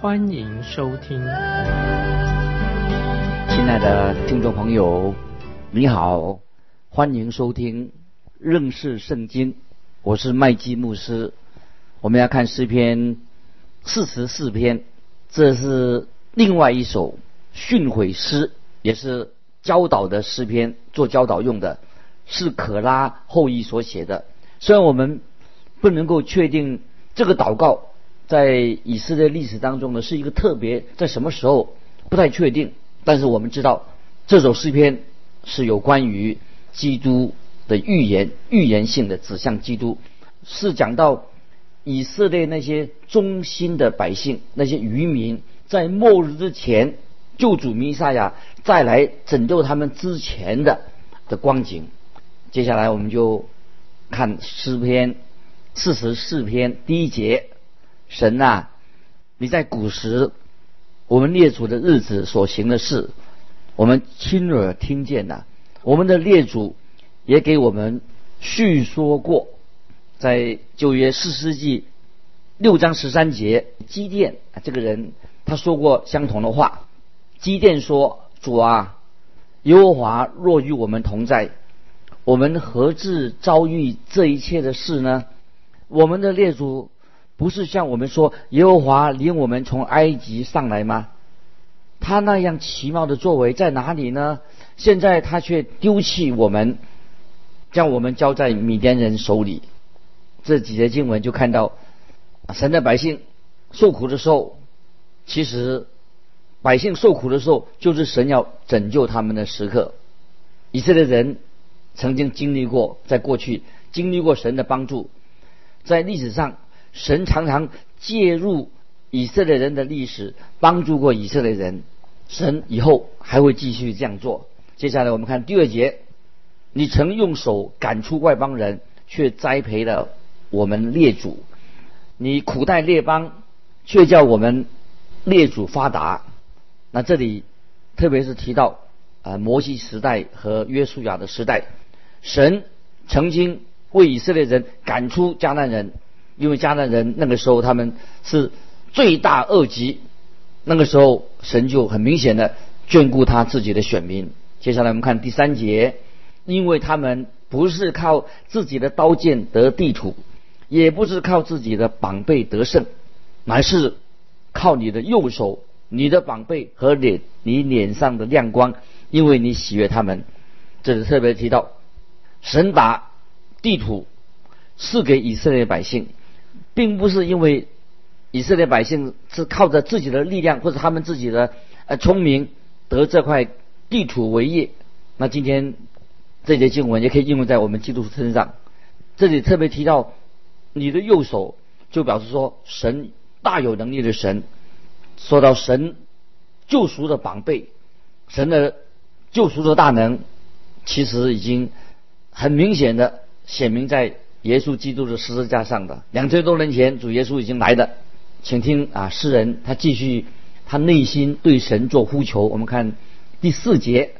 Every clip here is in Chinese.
欢迎收听。亲爱的听众朋友，你好，欢迎收听认识圣经，我是麦基牧师。我们要看诗篇四十四篇，这是另外一首训诲诗，也是教导的诗篇，做教导用的，是可拉后裔所写的。虽然我们不能够确定这个祷告在以色列历史当中呢是一个特别在什么时候不太确定，但是我们知道这首诗篇是有关于基督的预言，预言性的指向基督，是讲到。以色列那些忠心的百姓，那些渔民，在末日之前，救主弥撒亚再来拯救他们之前的的光景。接下来我们就看诗篇四十四篇第一节：神啊，你在古时我们列祖的日子所行的事，我们亲耳听见了；我们的列祖也给我们叙说过。在旧约四世纪六章十三节，基甸这个人他说过相同的话。基甸说：“主啊，耶和华若与我们同在，我们何至遭遇这一切的事呢？我们的列祖不是像我们说耶和华领我们从埃及上来吗？他那样奇妙的作为在哪里呢？现在他却丢弃我们，将我们交在米甸人手里。”这几节经文就看到，神的百姓受苦的时候，其实百姓受苦的时候，就是神要拯救他们的时刻。以色列人曾经经历过，在过去经历过神的帮助，在历史上，神常常介入以色列人的历史，帮助过以色列人。神以后还会继续这样做。接下来我们看第二节，你曾用手赶出外邦人，却栽培了。我们列祖，你苦待列邦，却叫我们列祖发达。那这里特别是提到啊，摩西时代和约书亚的时代，神曾经为以色列人赶出迦南人，因为迦南人那个时候他们是罪大恶极，那个时候神就很明显的眷顾他自己的选民。接下来我们看第三节，因为他们不是靠自己的刀剑得地土。也不是靠自己的膀背得胜，乃是靠你的右手、你的膀背和脸、你脸上的亮光，因为你喜悦他们。这里特别提到，神把地图赐给以色列百姓，并不是因为以色列百姓是靠着自己的力量或者他们自己的呃聪明得这块地土为业。那今天这节经文也可以应用在我们基督徒身上。这里特别提到。你的右手就表示说，神大有能力的神。说到神救赎的宝贝，神的救赎的大能，其实已经很明显的显明在耶稣基督的十字架上的。两千多年前，主耶稣已经来的。请听啊，诗人他继续他内心对神做呼求。我们看第四节，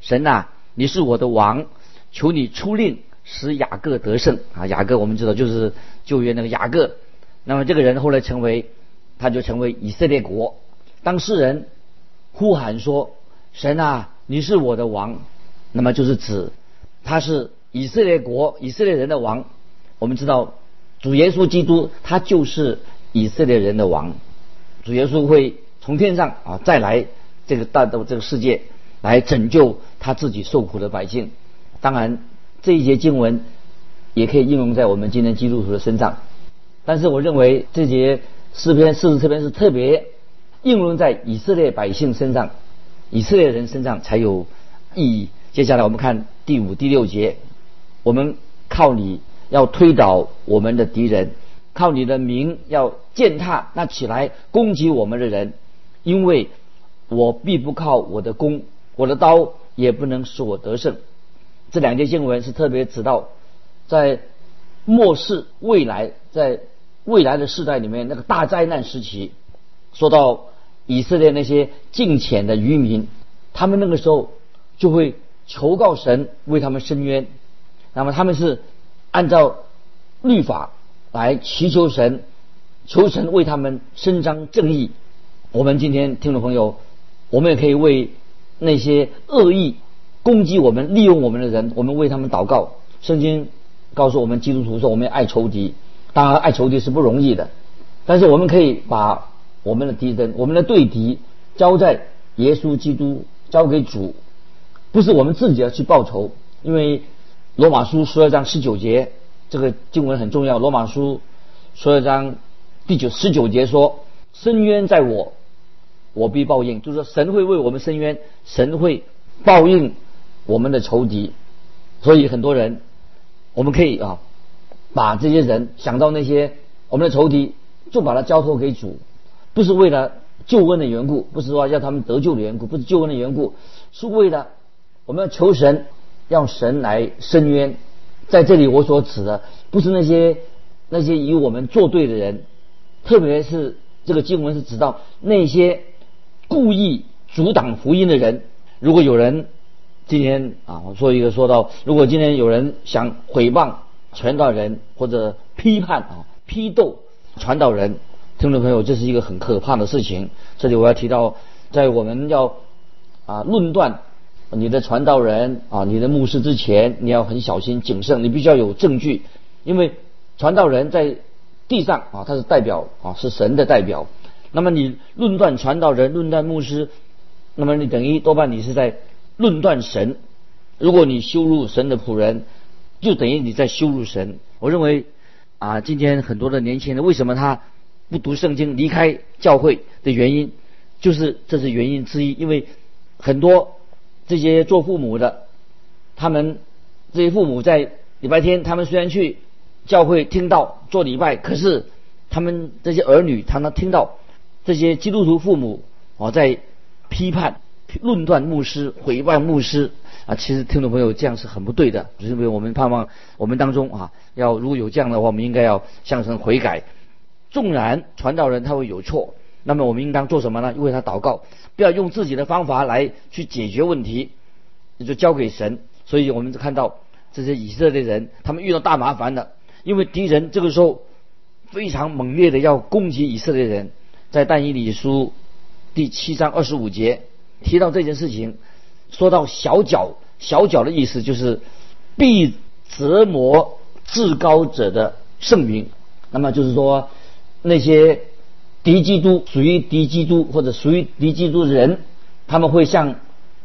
神呐，你是我的王，求你出令。使雅各得胜啊！雅各我们知道就是旧约那个雅各，那么这个人后来成为，他就成为以色列国。当世人呼喊说：“神啊，你是我的王。”那么就是指他是以色列国以色列人的王。我们知道主耶稣基督他就是以色列人的王。主耶稣会从天上啊再来这个大到这个世界来拯救他自己受苦的百姓。当然。这一节经文也可以应用在我们今天基督徒的身上，但是我认为这节诗篇四十四篇是特别应用在以色列百姓身上，以色列人身上才有意义。接下来我们看第五、第六节，我们靠你要推倒我们的敌人，靠你的名要践踏那起来攻击我们的人，因为我必不靠我的弓，我的刀也不能使我得胜。这两节经文是特别指到，在末世未来，在未来的世代里面，那个大灾难时期，说到以色列那些近浅的渔民，他们那个时候就会求告神为他们伸冤，那么他们是按照律法来祈求神，求神为他们伸张正义。我们今天听众朋友，我们也可以为那些恶意攻击我们、利用我们的人，我们为他们祷告。圣经告诉我们，基督徒说我们要爱仇敌，当然爱仇敌是不容易的，但是我们可以把我们的敌人、我们的对敌交在耶稣基督，交给主，不是我们自己要去报仇。因为罗马书十二章十九节这个经文很重要，罗马书十二章第九十九节说：“深渊在我。”我必报应，就是说神会为我们伸冤，神会报应我们的仇敌。所以很多人，我们可以啊，把这些人想到那些我们的仇敌，就把它交托给主，不是为了救恩的缘故，不是说要他们得救的缘故，不是救恩的缘故，是为了我们要求神，让神来伸冤。在这里我所指的，不是那些那些与我们作对的人，特别是这个经文是指到那些。故意阻挡福音的人，如果有人今天啊，我说一个说到，如果今天有人想毁谤传道人或者批判啊批斗传道人，听众朋友，这是一个很可怕的事情。这里我要提到，在我们要啊论断你的传道人啊你的牧师之前，你要很小心谨慎，你必须要有证据，因为传道人在地上啊他是代表啊是神的代表。那么你论断传道人、论断牧师，那么你等于多半你是在论断神。如果你羞辱神的仆人，就等于你在羞辱神。我认为啊，今天很多的年轻人为什么他不读圣经、离开教会的原因，就是这是原因之一。因为很多这些做父母的，他们这些父母在礼拜天，他们虽然去教会听到做礼拜，可是他们这些儿女常常听到。这些基督徒父母啊，在批判、论断牧师、毁谤牧师啊，其实听众朋友这样是很不对的。因为我们盼望我们当中啊，要如果有这样的话，我们应该要向神悔改。纵然传道人他会有错，那么我们应当做什么呢？为他祷告，不要用自己的方法来去解决问题，就交给神。所以我们就看到这些以色列人，他们遇到大麻烦了，因为敌人这个时候非常猛烈的要攻击以色列人。在但以理书第七章二十五节提到这件事情，说到小脚，小脚的意思就是必折磨至高者的圣名。那么就是说，那些敌基督、属于敌基督或者属于敌基督的人，他们会向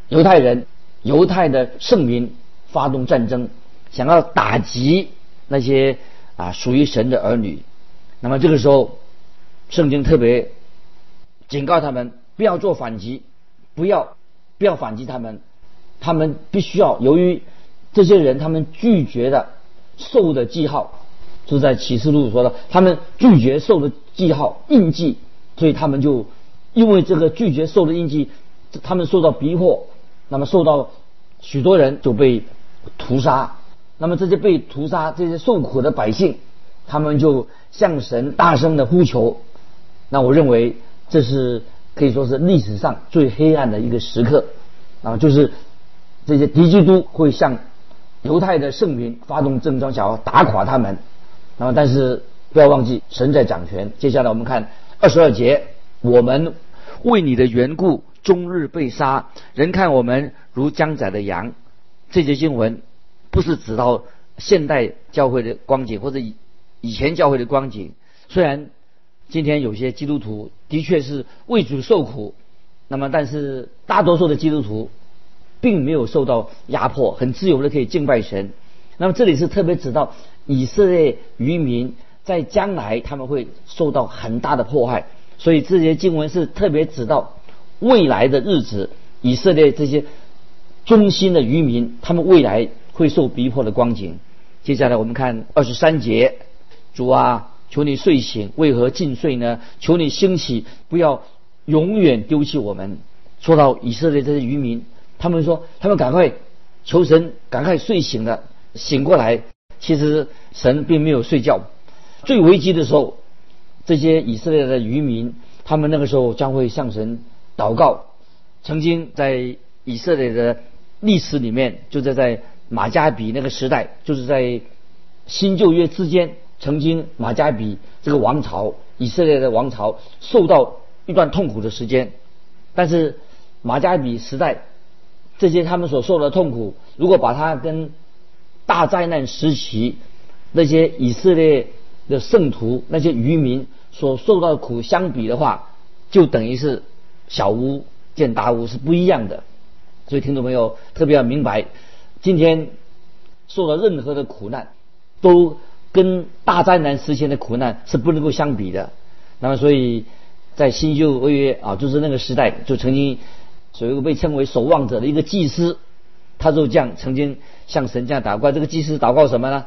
犹太人、犹太的圣民发动战争，想要打击那些啊属于神的儿女。那么这个时候，圣经特别。警告他们不要做反击，不要不要反击他们，他们必须要由于这些人他们拒绝的受的记号，就在启示录说的，他们拒绝受的记号印记，所以他们就因为这个拒绝受的印记，他们受到逼迫，那么受到许多人就被屠杀，那么这些被屠杀这些受苦的百姓，他们就向神大声的呼求，那我认为。这是可以说是历史上最黑暗的一个时刻，啊，就是这些敌基督会向犹太的圣民发动征装，想要打垮他们。那么，但是不要忘记神在掌权。接下来我们看二十二节，我们为你的缘故终日被杀，人看我们如将宰的羊。这节经文不是指到现代教会的光景，或者以以前教会的光景，虽然。今天有些基督徒的确是为主受苦，那么但是大多数的基督徒并没有受到压迫，很自由的可以敬拜神。那么这里是特别指到以色列渔民在将来他们会受到很大的迫害，所以这些经文是特别指到未来的日子，以色列这些忠心的渔民他们未来会受逼迫的光景。接下来我们看二十三节，主啊。求你睡醒，为何尽睡呢？求你兴起，不要永远丢弃我们。说到以色列这些渔民，他们说他们赶快求神，赶快睡醒了，醒过来。其实神并没有睡觉。最危机的时候，这些以色列的渔民，他们那个时候将会向神祷告。曾经在以色列的历史里面，就在在马加比那个时代，就是在新旧约之间，曾经马加比这个王朝，以色列的王朝受到一段痛苦的时间。但是马加比时代这些他们所受的痛苦，如果把它跟大灾难时期那些以色列的圣徒、那些渔民所受到的苦相比的话，就等于是小巫。见大巫是不一样的，所以听众朋友特别要明白，今天受到任何的苦难，都跟大灾难时期的苦难是不能够相比的。那么，所以在新旧约啊，就是那个时代，就曾经有一个被称为守望者的一个祭司，他就这样曾经向神这样祷告。这个祭司祷告什么呢？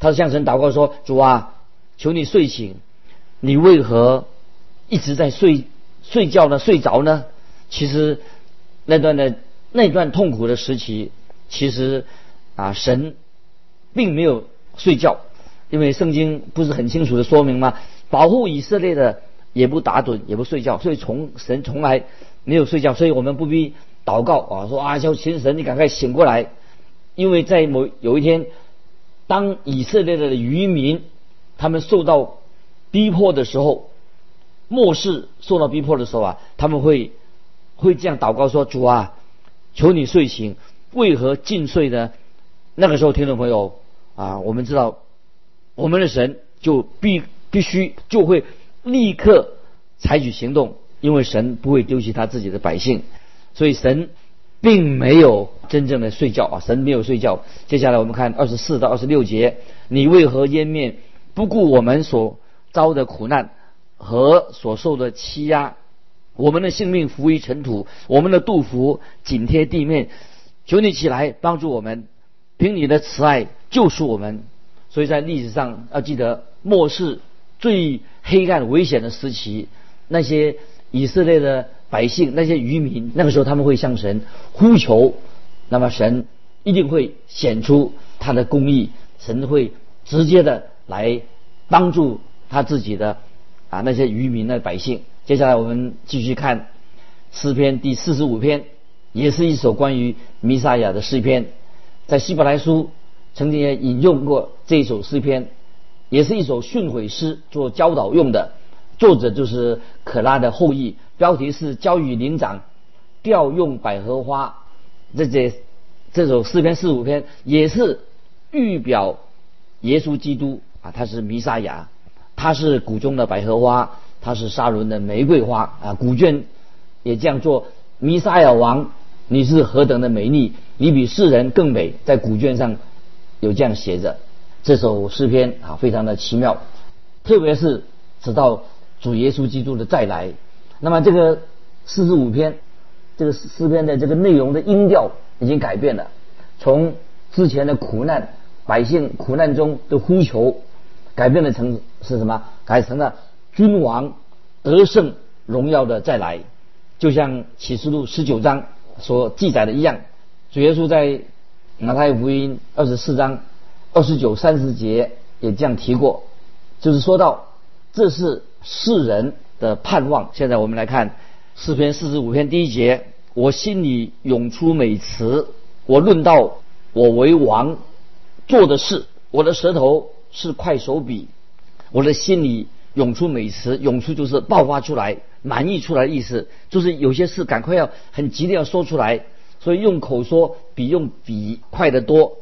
他向神祷告说：“主啊，求你睡醒，你为何一直在睡睡觉呢？睡着呢？”其实那段的那段痛苦的时期，其实啊神并没有睡觉，因为圣经不是很清楚的说明吗？保护以色列的也不打盹也不睡觉，所以从神从来没有睡觉，所以我们不必祷告啊，说啊求神神你赶快醒过来，因为在某有一天，当以色列的渔民他们受到逼迫的时候，末世受到逼迫的时候啊，他们会。会这样祷告说：“主啊，求你睡醒，为何尽睡呢？”那个时候，听众朋友啊，我们知道，我们的神就必必须就会立刻采取行动，因为神不会丢弃他自己的百姓，所以神并没有真正的睡觉啊，神没有睡觉。接下来我们看二十四到二十六节：“你为何湮灭，不顾我们所遭的苦难和所受的欺压？”我们的性命浮于尘土，我们的杜甫紧贴地面。求你起来帮助我们，凭你的慈爱救赎我们。所以在历史上要记得，末世最黑暗危险的时期，那些以色列的百姓，那些渔民，那个时候他们会向神呼求，那么神一定会显出他的公义，神会直接的来帮助他自己的啊那些渔民的百姓。接下来我们继续看诗篇第四十五篇，也是一首关于弥撒亚的诗篇，在希伯来书曾经也引用过这一首诗篇，也是一首训诲诗，做教导用的。作者就是可拉的后裔，标题是教育灵长，调用百合花。这这这首诗篇四五篇也是预表耶稣基督啊，他是弥撒亚，他是谷中的百合花。他是沙伦的玫瑰花啊，古卷也这样做。弥撒亚王，你是何等的美丽，你比世人更美。在古卷上有这样写着。这首诗篇啊，非常的奇妙，特别是直到主耶稣基督的再来。那么这个四十五篇，这个诗篇的这个内容的音调已经改变了，从之前的苦难百姓苦难中的呼求，改变了成是什么？改成了。君王得胜荣耀的再来，就像启示录十九章所记载的一样，主耶稣在马太福音二十四章二十九三十节也这样提过，就是说到这是世人的盼望。现在我们来看诗篇四十五篇第一节，我心里涌出美词，我论到我为王做的事，我的舌头是快手笔，我的心里。涌出美词，涌出就是爆发出来、满意出来的意思，就是有些事赶快要很急的要说出来，所以用口说比用笔快得多。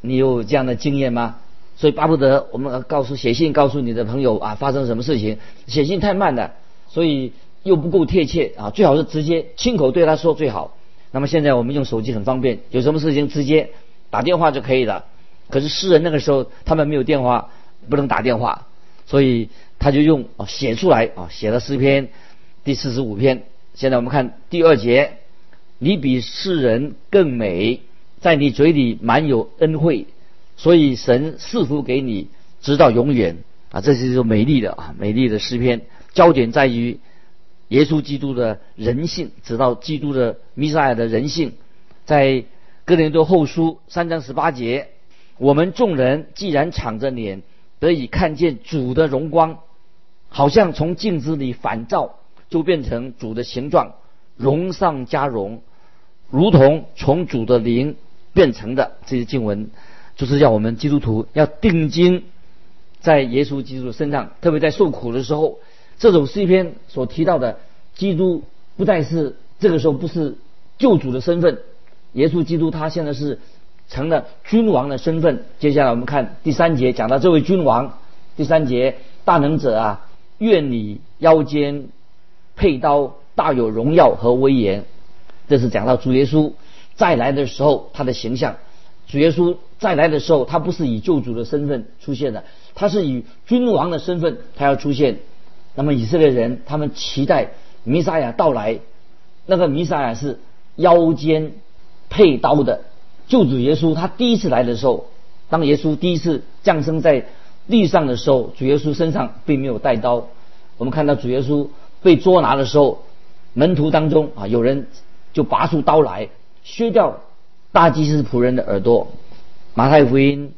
你有这样的经验吗？所以巴不得我们告诉写信告诉你的朋友啊，发生什么事情，写信太慢了，所以又不够贴切啊，最好是直接亲口对他说最好。那么现在我们用手机很方便，有什么事情直接打电话就可以了。可是诗人那个时候他们没有电话，不能打电话，所以。他就用啊写出来啊写了诗篇第四十五篇。现在我们看第二节，你比世人更美，在你嘴里满有恩惠，所以神赐福给你，直到永远啊！这是一首美丽的啊美丽的诗篇。焦点在于耶稣基督的人性，直到基督的弥赛亚的人性，在哥林多后书三章十八节，我们众人既然敞着脸得以看见主的荣光，好像从镜子里反照，就变成主的形状，荣上加荣，如同从主的灵变成的。这些经文就是要我们基督徒要定睛在耶稣基督身上，特别在受苦的时候。这首诗篇所提到的基督，不再是这个时候不是救主的身份，耶稣基督他现在是成了君王的身份。接下来我们看第三节，讲到这位君王。第三节，大能者啊，愿你腰间佩刀，大有荣耀和威严。这是讲到主耶稣再来的时候他的形象。主耶稣再来的时候，他不是以救主的身份出现的，他是以君王的身份，他要出现。那么以色列人他们期待弥撒亚到来，那个弥撒亚是腰间佩刀的救主耶稣。他第一次来的时候，当耶稣第一次降生在地上的时候，主耶稣身上并没有带刀。我们看到主耶稣被捉拿的时候，门徒当中啊有人就拔出刀来削掉大祭司仆人的耳朵。马太福音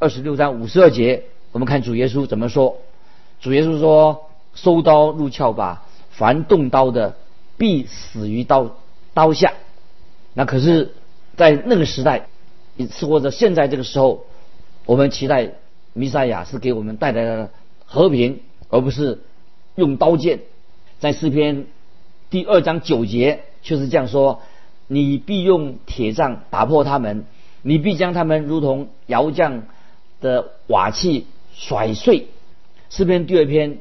二十六章五十二节，我们看主耶稣怎么说。主耶稣说。收刀入鞘吧，凡动刀的必死于刀刀下。那可是，在那个时代，是或者现在这个时候，我们期待弥赛亚是给我们带来了和平，而不是用刀剑。在诗篇第二章九节却是这样说：你必用铁杖打破他们，你必将他们如同窑匠的瓦器甩碎。诗篇第二篇。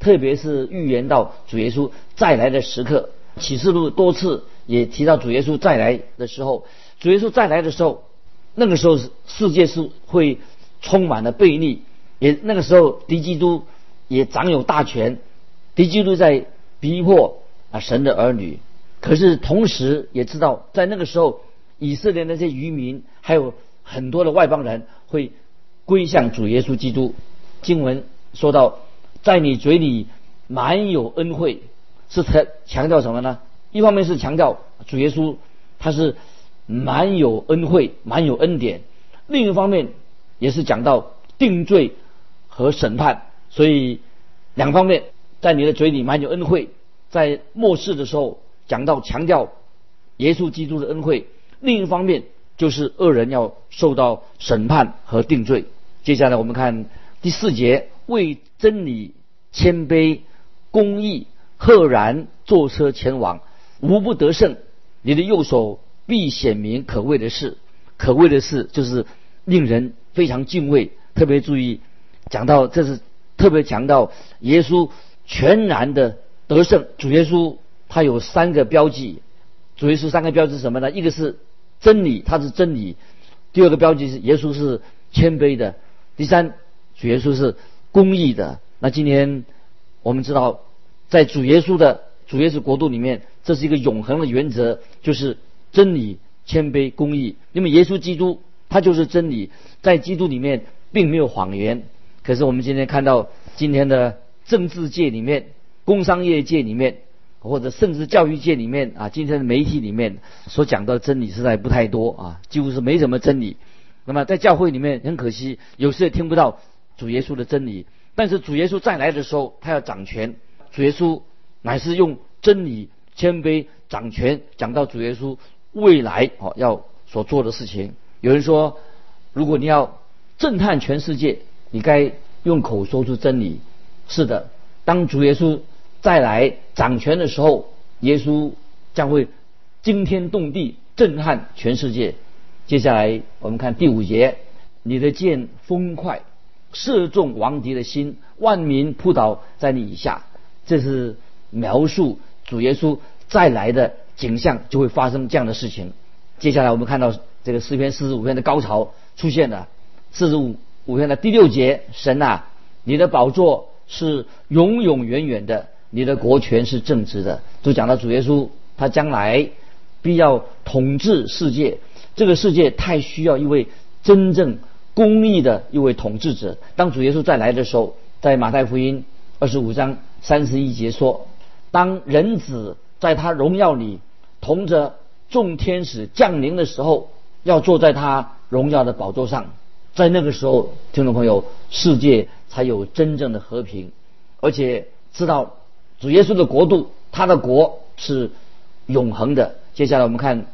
特别是预言到主耶稣再来的时刻，启示录多次也提到主耶稣再来的时候，主耶稣再来的时候，那个时候世界是会充满了悖逆，也那个时候敌基督也掌有大权，敌基督在逼迫啊神的儿女，可是同时也知道在那个时候以色列那些渔民还有很多的外邦人会归向主耶稣基督。经文说到。在你嘴里满有恩惠，是强强调什么呢？一方面是强调主耶稣他是满有恩惠、满有恩典；另一方面也是讲到定罪和审判。所以两方面，在你的嘴里满有恩惠，在末世的时候讲到强调耶稣基督的恩惠；另一方面就是恶人要受到审判和定罪。接下来我们看第四节。为真理谦卑、公义赫然坐车前往，无不得胜。你的右手必显明可畏的事，可畏的事就是令人非常敬畏。特别注意讲到，这是特别强调耶稣全然的得胜。主耶稣他有三个标记，主耶稣三个标志什么呢？一个是真理，他是真理；第二个标记是耶稣是谦卑的；第三，主耶稣是。公义的，那今天我们知道，在主耶稣的主耶稣国度里面，这是一个永恒的原则，就是真理、谦卑、公义。因为耶稣基督他就是真理，在基督里面并没有谎言。可是我们今天看到今天的政治界里面、工商业界里面，或者甚至教育界里面啊，今天的媒体里面所讲到的真理实在不太多啊，几乎是没什么真理。那么在教会里面，很可惜，有时也听不到。主耶稣的真理，但是主耶稣再来的时候，他要掌权。主耶稣乃是用真理、谦卑掌权，讲到主耶稣未来哦要所做的事情。有人说，如果你要震撼全世界，你该用口说出真理。是的，当主耶稣再来掌权的时候，耶稣将会惊天动地，震撼全世界。接下来我们看第五节，你的剑锋快。射中王敌的心，万民扑倒在你以下。这是描述主耶稣再来的景象，就会发生这样的事情。接下来我们看到这个诗篇四十五篇的高潮出现了。四十五五篇的第六节，神啊，你的宝座是永永远远的，你的国权是正直的。就讲到主耶稣，他将来必要统治世界。这个世界太需要一位真正。公义的一位统治者。当主耶稣再来的时候，在马太福音二十五章三十一节说：“当人子在他荣耀里同着众天使降临的时候，要坐在他荣耀的宝座上。在那个时候，听众朋友，世界才有真正的和平，而且知道主耶稣的国度，他的国是永恒的。接下来我们看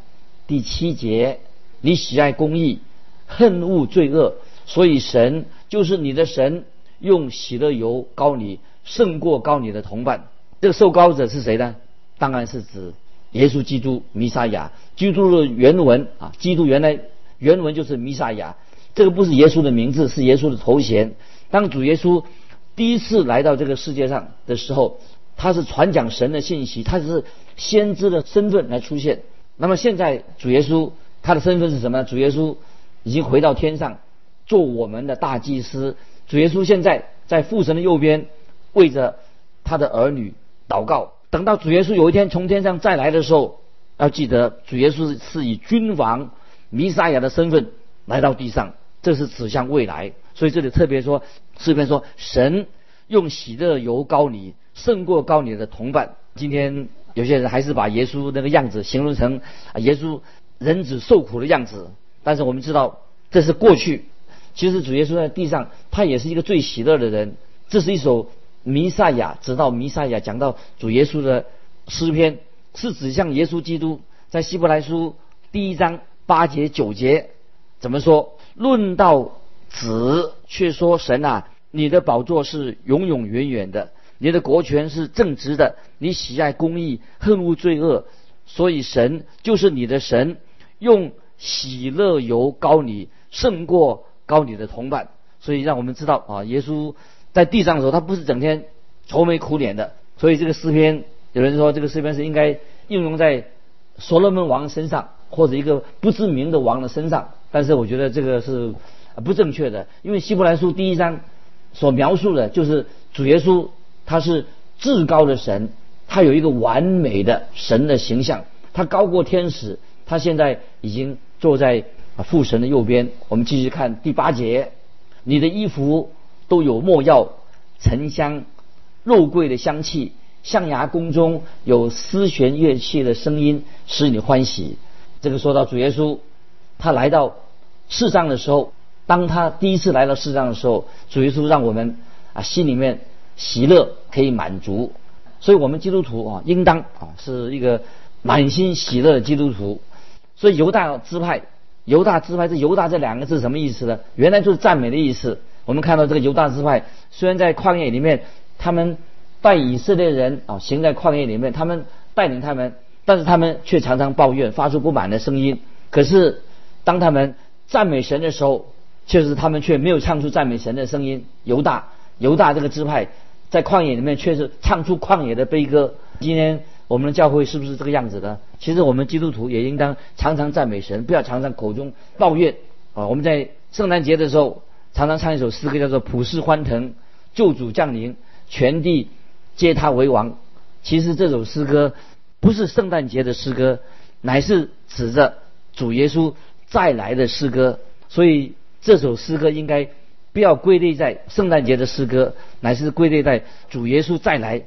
第七节：你喜爱公义，恨恶罪恶，所以神就是你的神，用喜乐油膏你，胜过膏你的同伴。这个受膏者是谁呢？当然是指耶稣基督弥撒亚。基督的原文啊，基督原来原文就是弥撒亚。这个不是耶稣的名字，是耶稣的头衔。当主耶稣第一次来到这个世界上的时候，他是传讲神的信息，他是先知的身份来出现。那么现在主耶稣他的身份是什么呢？主耶稣已经回到天上，做我们的大祭司。主耶稣现在在父神的右边，为着他的儿女祷告。等到主耶稣有一天从天上再来的时候，要记得主耶稣是以君王弥撒亚的身份来到地上。这是指向未来，所以这里特别说诗篇说神用喜乐油膏你，胜过高你的同伴。今天有些人还是把耶稣那个样子形容成耶稣人子受苦的样子，但是我们知道这是过去。其实主耶稣在地上，他也是一个最喜乐的人。这是一首弥赛亚，直到弥赛亚讲到主耶稣的诗篇，是指向耶稣基督。在希伯来书第一章八节九节怎么说？论到子，却说神啊，你的宝座是永永远远的，你的国权是正直的，你喜爱公义，恨恶罪恶，所以神就是你的神，用喜乐油膏你，胜过膏你的同伴。所以让我们知道啊，耶稣在地上的时候，他不是整天愁眉苦脸的。所以这个诗篇，有人说这个诗篇是应该应用在所罗门王身上，或者一个不知名的王的身上。但是我觉得这个是不正确的，因为希伯来书第一章所描述的就是主耶稣，他是至高的神，他有一个完美的神的形象，他高过天使，他现在已经坐在父神的右边。我们继续看第八节，你的衣服都有墨药、沉香、肉桂的香气，象牙宫中有丝弦乐器的声音，使你欢喜。这个说到主耶稣。他来到世上的时候，当他第一次来到世上的时候，主耶稣让我们啊心里面喜乐可以满足，所以我们基督徒啊应当啊是一个满心喜乐的基督徒。所以犹大支派，犹大支派这犹大这两个字什么意思呢？原来就是赞美的意思。我们看到这个犹大支派，虽然在旷野里面，他们带以色列人啊行在旷野里面，他们带领他们，但是他们却常常抱怨，发出不满的声音。可是当他们赞美神的时候，确实他们却没有唱出赞美神的声音。犹大，犹大这个支派在旷野里面却是唱出旷野的悲歌。今天我们的教会是不是这个样子的？其实我们基督徒也应当常常赞美神，不要常常口中抱怨啊。我们在圣诞节的时候常常唱一首诗歌，叫做“普世欢腾，救主降临，全地接他为王”。其实这首诗歌不是圣诞节的诗歌，乃是指着主耶稣。再来的诗歌，所以这首诗歌应该不要归类在圣诞节的诗歌，乃是归类在主耶稣再来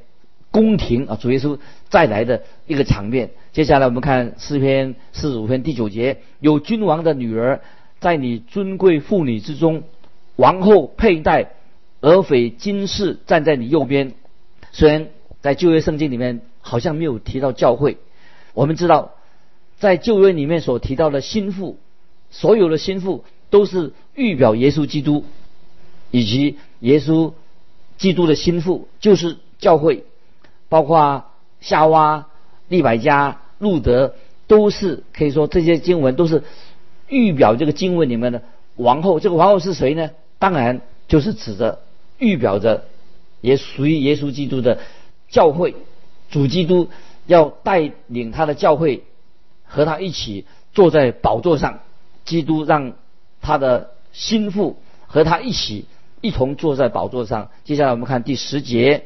宫廷啊，主耶稣再来的一个场面。接下来我们看诗篇四十五篇第九节：有君王的女儿在你尊贵妇女之中，王后佩戴俄斐金饰站在你右边。虽然在旧约圣经里面好像没有提到教会，我们知道在旧约里面所提到的心腹。所有的心腹都是预表耶稣基督，以及耶稣基督的心腹就是教会，包括夏娃、利百加、路德，都是可以说这些经文都是预表这个经文里面的王后。这个王后是谁呢？当然就是指着预表着也属于耶稣基督的教会，主基督要带领他的教会和他一起坐在宝座上。基督让他的心腹和他一起一同坐在宝座上。接下来我们看第十节，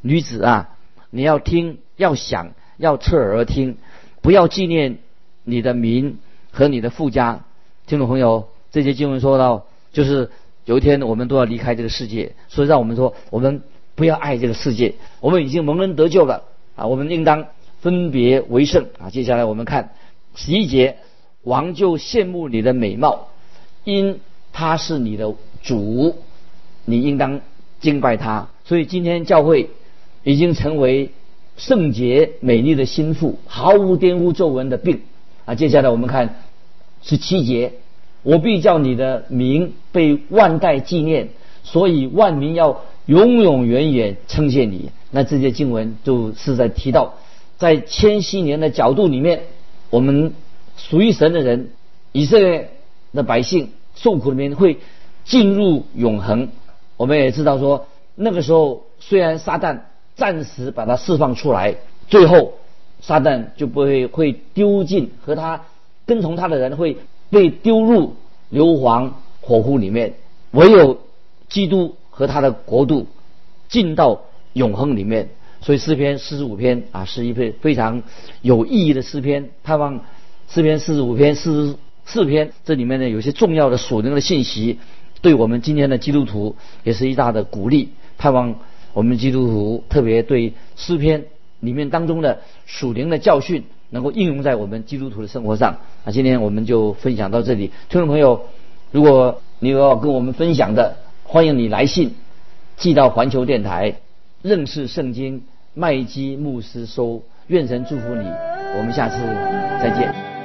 女子啊，你要听，要想，要侧耳听，不要纪念你的名和你的富家。听众朋友，这节经文说到，就是有一天我们都要离开这个世界，所以让我们说，我们不要爱这个世界。我们已经蒙恩得救了，啊，我们应当分别为圣啊。接下来我们看十一节，王就羡慕你的美貌，因他是你的主，你应当敬拜他。所以今天教会已经成为圣洁美丽的心腹，毫无玷污皱纹的病啊。接下来我们看十七节，我必叫你的名被万代纪念，所以万民要永永远远称谢你。那这些经文就是在提到，在千禧年的角度里面，我们属于神的人，以色列的百姓受苦里面会进入永恒。我们也知道说，那个时候虽然撒旦暂时把他释放出来，最后撒旦就不会会丢进和他跟从他的人会被丢入硫磺火湖里面，唯有基督和他的国度进到。永恒里面，所以诗篇四十五篇啊是一篇非常有意义的诗篇。盼望诗篇四十五篇、四十四篇这里面呢有些重要的属灵的信息，对我们今天的基督徒也是一大的鼓励。盼望我们基督徒特别对诗篇里面当中的属灵的教训能够应用在我们基督徒的生活上。啊，今天我们就分享到这里。听众朋友，如果你有要跟我们分享的，欢迎你来信寄到环球电台。认识圣经，麦基牧师收，愿神祝福你，我们下次再见。